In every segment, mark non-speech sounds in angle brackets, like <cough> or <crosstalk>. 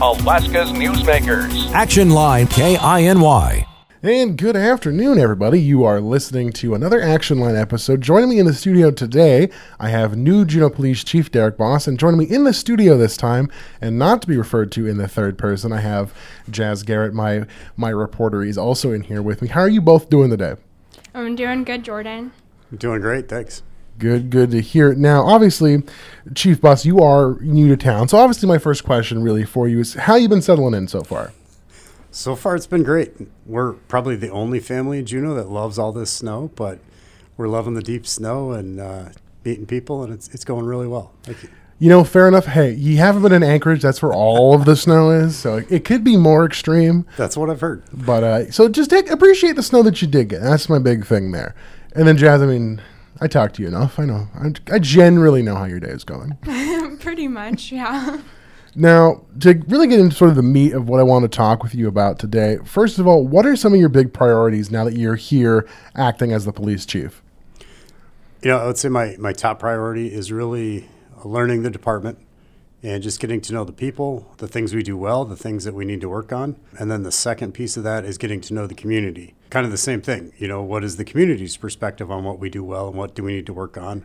Alaska's newsmakers. Action Line KINY. And good afternoon, everybody. You are listening to another Action Line episode. Joining me in the studio today, I have new Juneau Police Chief Derek Bos, and joining me in the studio this time, and not to be referred to in the third person, I have Jasz Garrett, my my reporter. He's also in here with me. How are you both doing today? I'm doing good, Jordan. I'm doing great, thanks. Good, good to hear. Now, obviously, Chief Bos, you are new to town, so obviously, my first question really for you is how you been settling in so far. So far, it's been great. We're probably the only family in Juneau that loves all this snow, but we're loving the deep snow and uh, meeting people, and it's it's going really well. Thank you. You know, fair enough. Hey, you haven't been in Anchorage. That's where all of the snow is. So it could be more extreme. That's what I've heard. But uh, so just take appreciate the snow that you did get. That's my big thing there. And then Jasz, I mean, I talked to you enough. I know. I, I generally know how your day is going. <laughs> Pretty much, yeah. Now, to really get into sort of the meat of what I want to talk with you about today, first of all, what are some of your big priorities now that you're here acting as the police chief? You know, I would say my, my top priority is really learning the department and just getting to know the people, the things we do well, the things that we need to work on. And then the second piece of that is getting to know the community. Kind of the same thing. You know, what is the community's perspective on what we do well and what do we need to work on?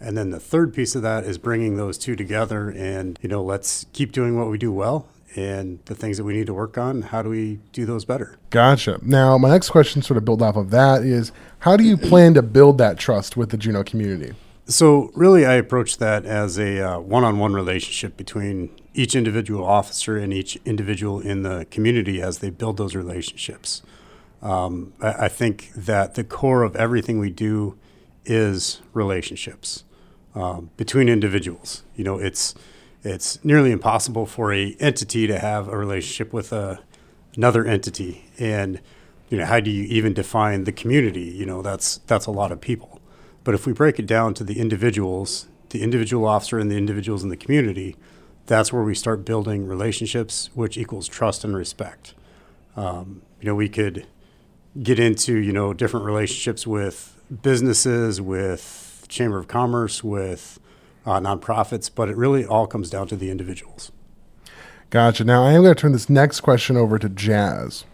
And then the third piece of that is bringing those two together and, you know, let's keep doing what we do well and the things that we need to work on. How do we do those better? Gotcha. Now, my next question, sort of build off of that, is how do you plan to build that trust with the Juneau community? So, really, I approach that as a one on one relationship between each individual officer and each individual in the community as they build those relationships. Um, I, I think that the core of everything we do is relationships um, between individuals. You know, it's it's nearly impossible for a entity to have a relationship with a, another entity, and you know, how do you even define the community? You know, that's that's a lot of people. But if we break it down to the individuals, the individual officer and the individuals in the community, that's where we start building relationships, which equals trust and respect. Um, you know, we could get into you know different relationships with businesses, with Chamber of Commerce, with uh, nonprofits, but it really all comes down to the individuals. Gotcha. Now I am going to turn this next question over to Jasz.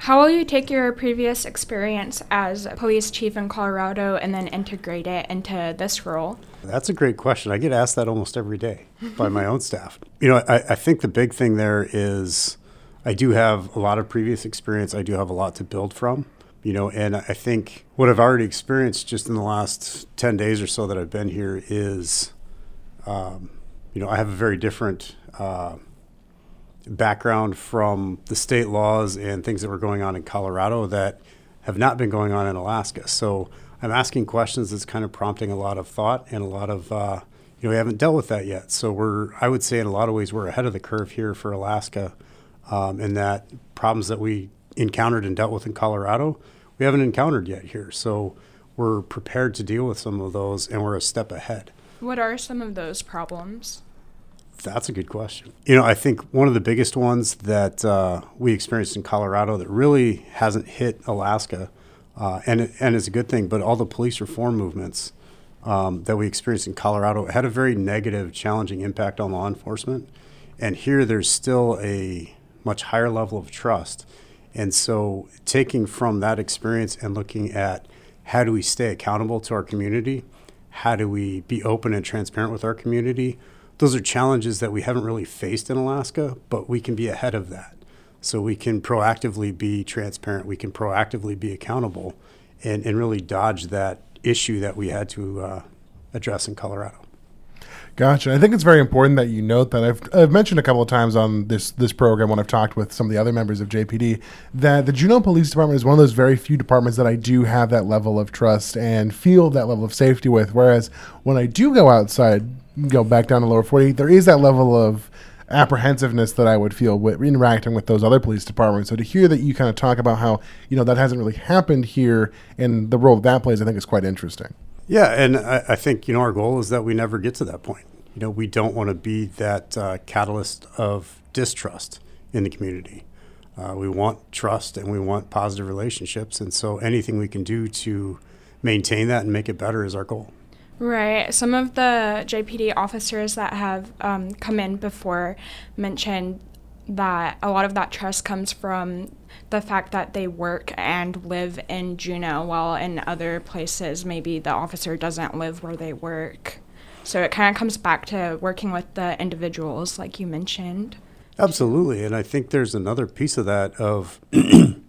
How will you take your previous experience as police chief in Colorado and then integrate it into this role? That's a great question. I get asked that almost every day by my own staff. You know, I, I think the big thing there is I do have a lot of previous experience. I do have a lot to build from you know and i think what i've already experienced just in the last 10 days or so that i've been here is um, you know i have a very different uh, background from the state laws and things that were going on in colorado that have not been going on in alaska so i'm asking questions that's kind of prompting a lot of thought and a lot of uh, you know we haven't dealt with that yet so we're i would say in a lot of ways we're ahead of the curve here for alaska um, in that problems that we encountered and dealt with in Colorado, we haven't encountered yet here. So we're prepared to deal with some of those and we're a step ahead. What are some of those problems? That's a good question. You know, I think one of the biggest ones that uh, we experienced in Colorado that really hasn't hit Alaska, uh, and and is a good thing, but all the police reform movements um, that we experienced in Colorado had a very negative, challenging impact on law enforcement. And here, there's still a much higher level of trust and so, taking from that experience and looking at how do we stay accountable to our community, how do we be open and transparent with our community, those are challenges that we haven't really faced in Alaska, but we can be ahead of that. So, we can proactively be transparent, we can proactively be accountable, and, and really dodge that issue that we had to uh, address in Colorado. Gotcha. I think it's very important that you note that I've, I've mentioned a couple of times on this this program when I've talked with some of the other members of JPD that the Juneau Police Department is one of those very few departments that I do have that level of trust and feel that level of safety with. Whereas when I do go outside, go back down to lower 40, there is that level of apprehensiveness that I would feel with interacting with those other police departments. So to hear that you kind of talk about how you know that hasn't really happened here and the role that, that plays, I think is quite interesting. Yeah, and I, I, think you know our goal is that we never get to that point you know, we don't want to be that uh, catalyst of distrust in the community. Uh, we want trust and we want positive relationships. And so anything we can do to maintain that and make it better is our goal. Right. Some of the JPD officers that have um, come in before mentioned that a lot of that trust comes from the fact that they work and live in Juneau, while in other places, maybe the officer doesn't live where they work. So it kind of comes back to working with the individuals, like you mentioned. Absolutely, and I think there's another piece of that of, <clears throat>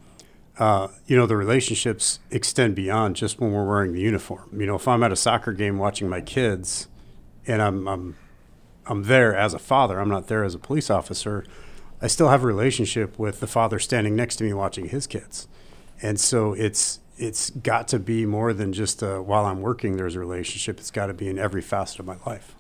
uh, you know, the relationships extend beyond just when we're wearing the uniform. You know, if I'm at a soccer game watching my kids, and I'm I'm I'm there as a father, I'm not there as a police officer. I still have a relationship with the father standing next to me watching his kids, and so it's it's got to be more than just a, while I'm working. There's a relationship. It's got to be in every facet of my life.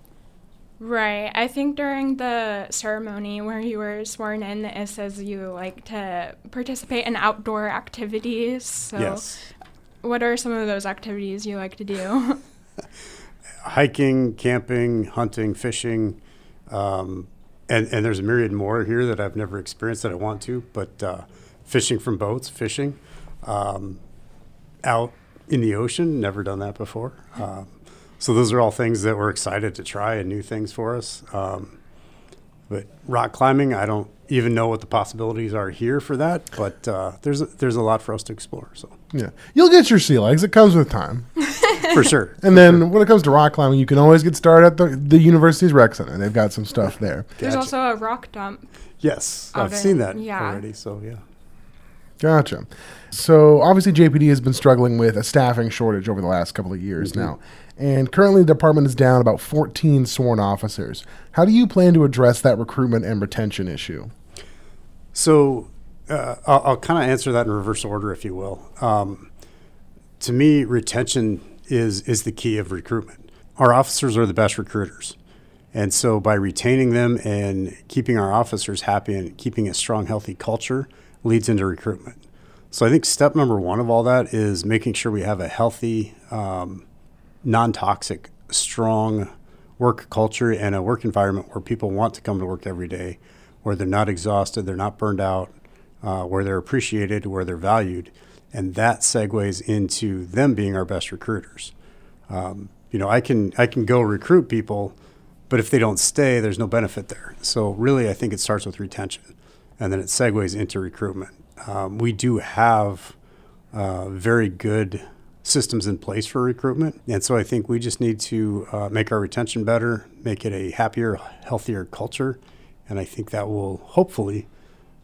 Right. I think during the ceremony where you were sworn in, it says you like to participate in outdoor activities. So yes. What are some of those activities you like to do? <laughs> Hiking, camping, hunting, fishing, um, and and there's a myriad more here that I've never experienced that I want to. But uh, fishing from boats, fishing, um, out in the ocean, never done that before. Um, so those are all things that we're excited to try and new things for us. Um, but rock climbing, I don't even know what the possibilities are here for that. But uh, there's a, there's a lot for us to explore. So Yeah, you'll get your sea legs. It comes with time. <laughs> for sure. And then when it comes to rock climbing, you can always get started at the, the university's rec center. They've got some stuff there. There's Gotcha. also a rock dump. Yes, I've in- seen that yeah. already. So yeah. Gotcha. So obviously, JPD has been struggling with a staffing shortage over the last couple of years now, and currently the department is down about 14 sworn officers. How do you plan to address that recruitment and retention issue? So uh, I'll, I'll kind of answer that in reverse order, if you will. Um, to me, retention is is the key of recruitment. Our officers are the best recruiters, and so by retaining them and keeping our officers happy and keeping a strong, healthy culture leads into recruitment. So I think step number one of all that is making sure we have a healthy, um, non-toxic, strong work culture and a work environment where people want to come to work every day, where they're not exhausted, they're not burned out, uh, where they're appreciated, where they're valued, and that segues into them being our best recruiters. Um, you know, I can I can go recruit people, but if they don't stay, there's no benefit there. So really, I think it starts with retention, and then it segues into recruitment. Um, we do have uh, very good systems in place for recruitment. And so I think we just need to uh, make our retention better, make it a happier, healthier culture. And I think that will hopefully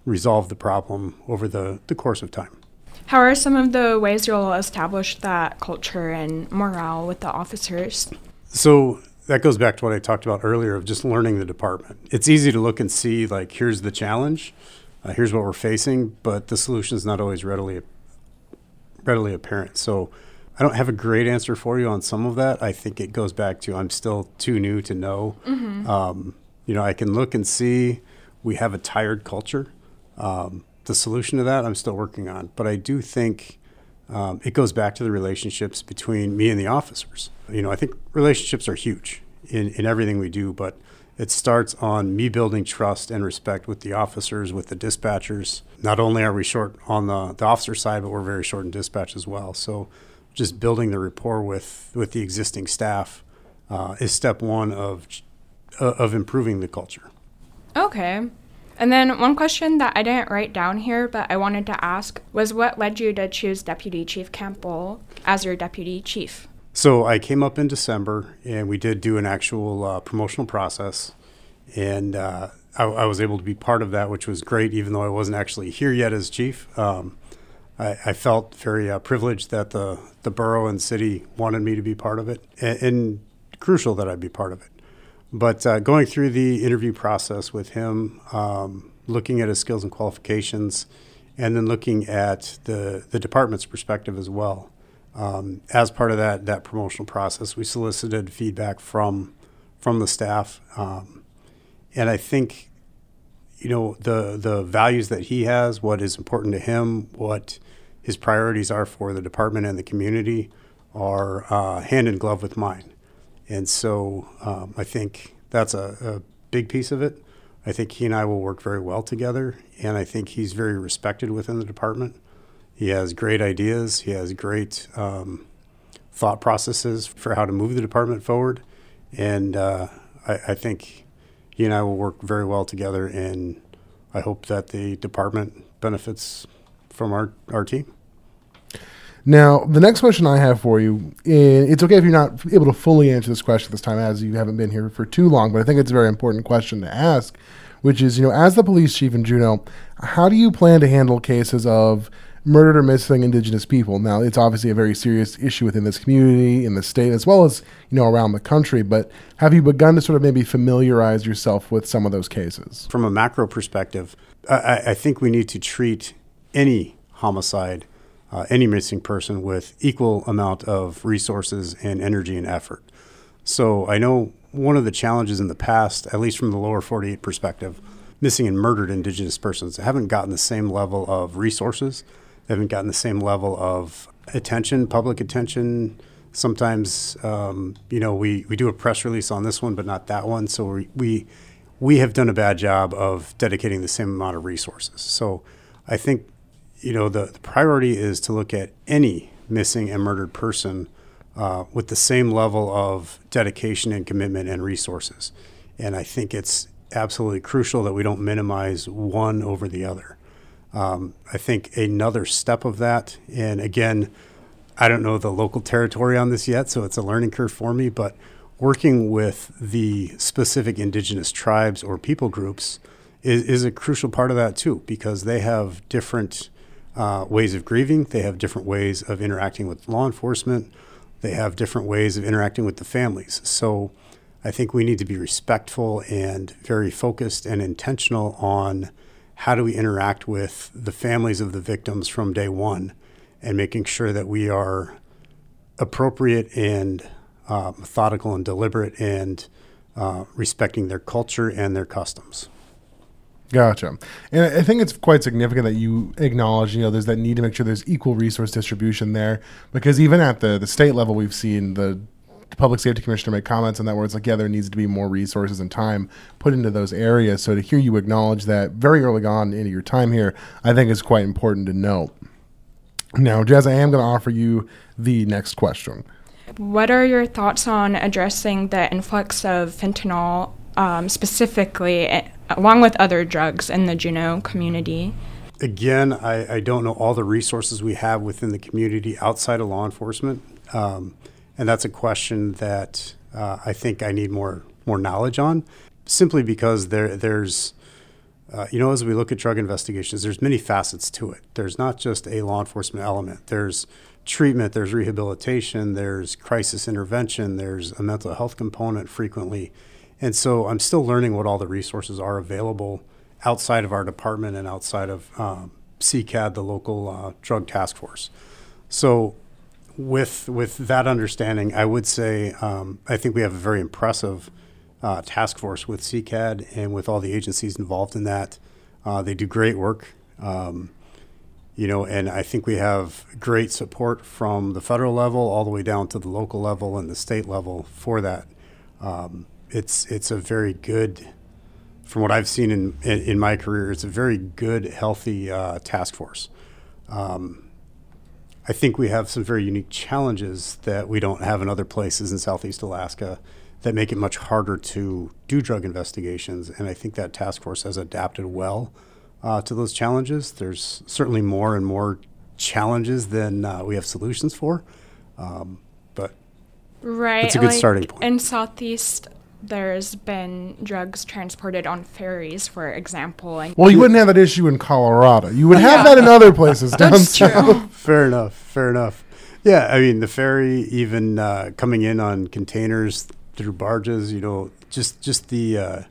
resolve the problem over the, the course of time. How are some of the ways you'll establish that culture and morale with the officers? So that goes back to what I talked about earlier of just learning the department. It's easy to look and see, like, here's the challenge, uh, here's what we're facing, but the solution is not always readily readily apparent. So I don't have a great answer for you on some of that. I think it goes back to I'm still too new to know. Um, you know, I can look and see we have a tired culture. Um, the solution to that I'm still working on, but I do think um, it goes back to the relationships between me and the officers. You know, I think relationships are huge in, in everything we do, but it starts on me building trust and respect with the officers, with the dispatchers. Not only are we short on the, the officer side, but we're very short in dispatch as well. So just building the rapport with, with the existing staff uh, is step one of, uh, of improving the culture. Okay. And then one question that I didn't write down here, but I wanted to ask was what led you to choose Deputy Chief Campbell as your deputy chief? So I came up in December, and we did do an actual uh, promotional process, and uh, I, I was able to be part of that, which was great, even though I wasn't actually here yet as chief. Um, I, I felt very uh, privileged that the the borough and city wanted me to be part of it, and, and crucial that I be part of it. But uh, going through the interview process with him, um, looking at his skills and qualifications, and then looking at the the department's perspective as well. Um, as part of that that promotional process, we solicited feedback from from the staff, um, and I think you know the the values that he has, what is important to him, what his priorities are for the department and the community, are uh, hand in glove with mine, and so um, I think that's a, a big piece of it. I think he and I will work very well together, and I think he's very respected within the department. He has great ideas. He has great um, thought processes for how to move the department forward, and uh, I, I think he and I will work very well together. And I hope that the department benefits from our, our team. Now, the next question I have for you, it's okay if you're not able to fully answer this question this time, as you haven't been here for too long, but I think it's a very important question to ask, which is, you know, as the police chief in Juneau, how do you plan to handle cases of murdered or missing Indigenous people? Now, it's obviously a very serious issue within this community, in the state, as well as, you know, around the country, but have you begun to sort of maybe familiarize yourself with some of those cases? From a macro perspective, I, I think we need to treat any homicide – uh, any missing person with equal amount of resources and energy and effort. So I know one of the challenges in the past, at least from the lower 48 perspective, missing and murdered Indigenous persons haven't gotten the same level of resources. They haven't gotten the same level of attention, public attention. Sometimes, um, you know, we, we do a press release on this one, but not that one. So we, we, we have done a bad job of dedicating the same amount of resources. So I think you know, the, the, priority is to look at any missing and murdered person uh, with the same level of dedication and commitment and resources. And I think it's absolutely crucial that we don't minimize one over the other. Um, I think another step of that, and again, I don't know the local territory on this yet, so it's a learning curve for me, but working with the specific indigenous tribes or people groups is, is a crucial part of that too, because they have different uh, ways of grieving. They have different ways of interacting with law enforcement. They have different ways of interacting with the families. So I think we need to be respectful and very focused and intentional on how do we interact with the families of the victims from day one and making sure that we are appropriate and uh, methodical and deliberate and uh, respecting their culture and their customs. Gotcha. And I think it's quite significant that you acknowledge, you know, there's that need to make sure there's equal resource distribution there. Because even at the, the state level, we've seen the public safety commissioner make comments on that where it's like, yeah, there needs to be more resources and time put into those areas. So to hear you acknowledge that very early on into your time here, I think is quite important to note. Now, Jasz, I am going to offer you the next question. What are your thoughts on addressing the influx of fentanyl um, specifically along with other drugs in the Juneau community? Again, I, I, don't know all the resources we have within the community outside of law enforcement, um, and that's a question that uh, I think I need more more knowledge on. Simply because there there's uh, you know as we look at drug investigations, there's many facets to it. There's not just a law enforcement element. There's treatment, there's rehabilitation, there's crisis intervention, there's a mental health component frequently. And so I'm still learning what all the resources are available outside of our department and outside of um, SEACAD, the local uh, drug task force. So with with that understanding, I would say um, I think we have a very impressive uh, task force with SEACAD and with all the agencies involved in that. Uh, they do great work, um, you know, and I think we have great support from the federal level all the way down to the local level and the state level for that. Um, it's it's a very good, from what I've seen in in, in my career, it's a very good, healthy uh, task force. Um, I think we have some very unique challenges that we don't have in other places in Southeast Alaska that make it much harder to do drug investigations. And I think that task force has adapted well uh, to those challenges. There's certainly more and more challenges than uh, we have solutions for. Um, but right, it's a good like starting point. In Southeast there's been drugs transported on ferries, for example. And well, you wouldn't have that issue in Colorado. You would have yeah. that in other places down <laughs> That's south. <laughs> fair enough. Fair enough. Yeah, I mean the ferry, even uh, coming in on containers through barges, you know, just just the uh,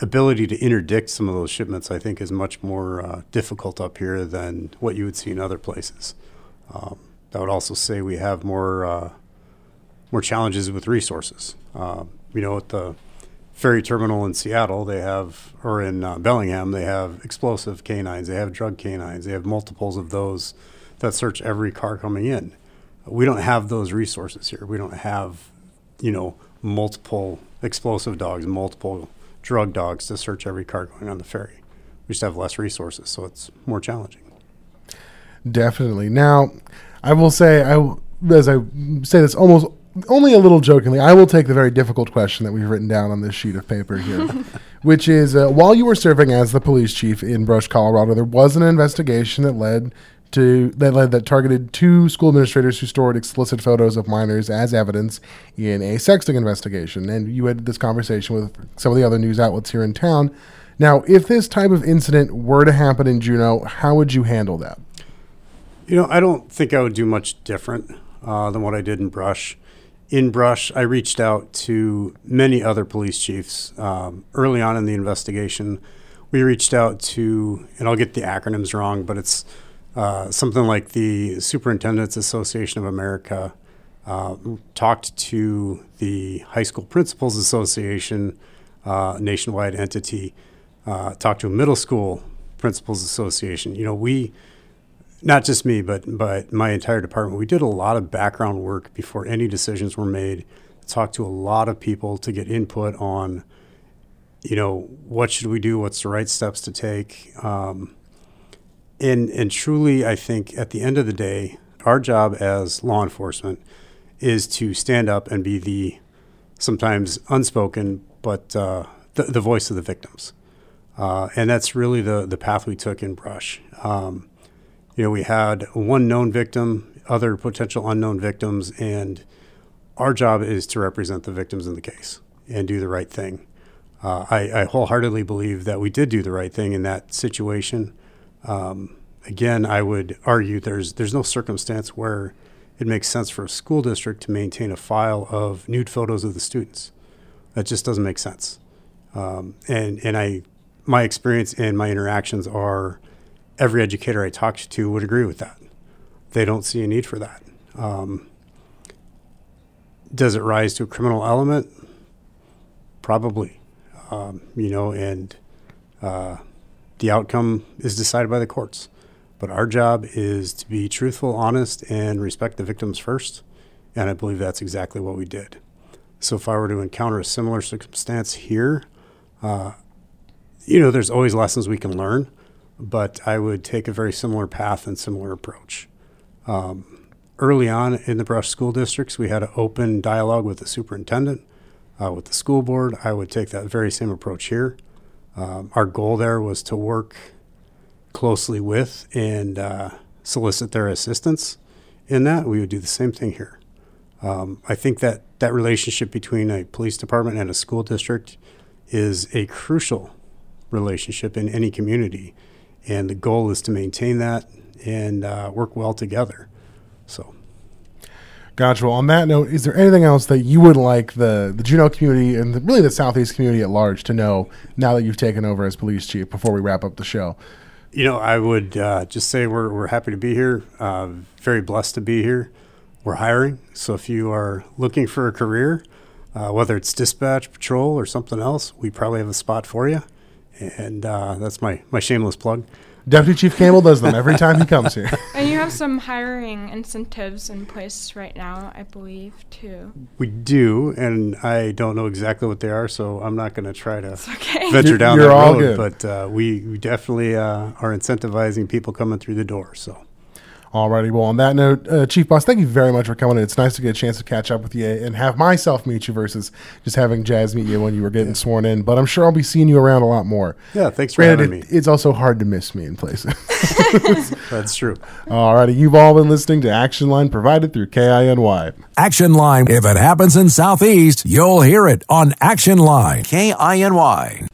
ability to interdict some of those shipments, I think, is much more uh, difficult up here than what you would see in other places. Um, I would also say we have more uh, more challenges with resources. Um, you know, at the ferry terminal in Seattle, they have, or in uh, Bellingham, they have explosive canines, they have drug canines, they have multiples of those that search every car coming in. We don't have those resources here. We don't have, you know, multiple explosive dogs, multiple drug dogs to search every car going on the ferry. We just have less resources, so it's more challenging. Definitely. Now, I will say, I as I say this almost only a little jokingly, I will take the very difficult question that we've written down on this sheet of paper here, <laughs> which is uh, while you were serving as the police chief in Brush, Colorado, there was an investigation that led to that led that targeted two school administrators who stored explicit photos of minors as evidence in a sexting investigation. And you had this conversation with some of the other news outlets here in town. Now, if this type of incident were to happen in Juneau, how would you handle that? You know, I don't think I would do much different uh, than what I did in Brush. In Brush, I reached out to many other police chiefs um, early on in the investigation. We reached out to, and I'll get the acronyms wrong, but it's uh, something like the Superintendents Association of America. Uh, talked to the High School Principals Association, uh, nationwide entity. Uh, talked to a middle school principals association. You know, we not just me, but but my entire department, we did a lot of background work before any decisions were made. Talked to a lot of people to get input on, you know, what should we do? What's the right steps to take? Um, and and truly, I think at the end of the day, our job as law enforcement is to stand up and be the sometimes unspoken, but uh, the, the voice of the victims. Uh, and that's really the, the path we took in Brush. Um, you know, we had one known victim, other potential unknown victims, and our job is to represent the victims in the case and do the right thing. Uh, I, I, wholeheartedly believe that we did do the right thing in that situation. Um, again, I would argue there's there's no circumstance where it makes sense for a school district to maintain a file of nude photos of the students. That just doesn't make sense. Um, and and I, my experience and my interactions are every educator I talked to would agree with that. They don't see a need for that. Um, does it rise to a criminal element? Probably. Um, you know, and uh, the outcome is decided by the courts. But our job is to be truthful, honest, and respect the victims first. And I believe that's exactly what we did. So if I were to encounter a similar circumstance here, uh, you know, there's always lessons we can learn but I would take a very similar path and similar approach. Um, early on in the Brush School Districts, we had an open dialogue with the superintendent, uh, with the school board. I would take that very same approach here. Um, our goal there was to work closely with and uh, solicit their assistance in that. We would do the same thing here. Um, I think that that relationship between a police department and a school district is a crucial relationship in any community and the goal is to maintain that and uh, work well together. So. Gotcha. Well, on that note, is there anything else that you would like the, the Juneau community and the, really the Southeast community at large to know now that you've taken over as police chief before we wrap up the show? You know, I would uh, just say we're, we're happy to be here, uh, very blessed to be here. We're hiring. So if you are looking for a career, uh, whether it's dispatch, patrol, or something else, we probably have a spot for you and uh, that's my my shameless plug. Deputy Chief Campbell does them every time he comes here. <laughs> And you have some hiring incentives in place right now, I believe, too. We do, and I don't know exactly what they are, so I'm not going to try to okay. venture down you're, that road. But uh, we, we definitely uh, are incentivizing people coming through the door. So. Alrighty, well, on that note, uh, Chief Bos, thank you very much for coming in. It's nice to get a chance to catch up with you and have myself meet you versus just having Jasz meet you when you were getting yeah. sworn in. But I'm sure I'll be seeing you around a lot more. Yeah, thanks for Granted, having it, me. It's also hard to miss me in places. <laughs> That's true. Alrighty, you've all been listening to Action Line provided through KINY. Action Line. If it happens in Southeast, you'll hear it on Action Line. KINY.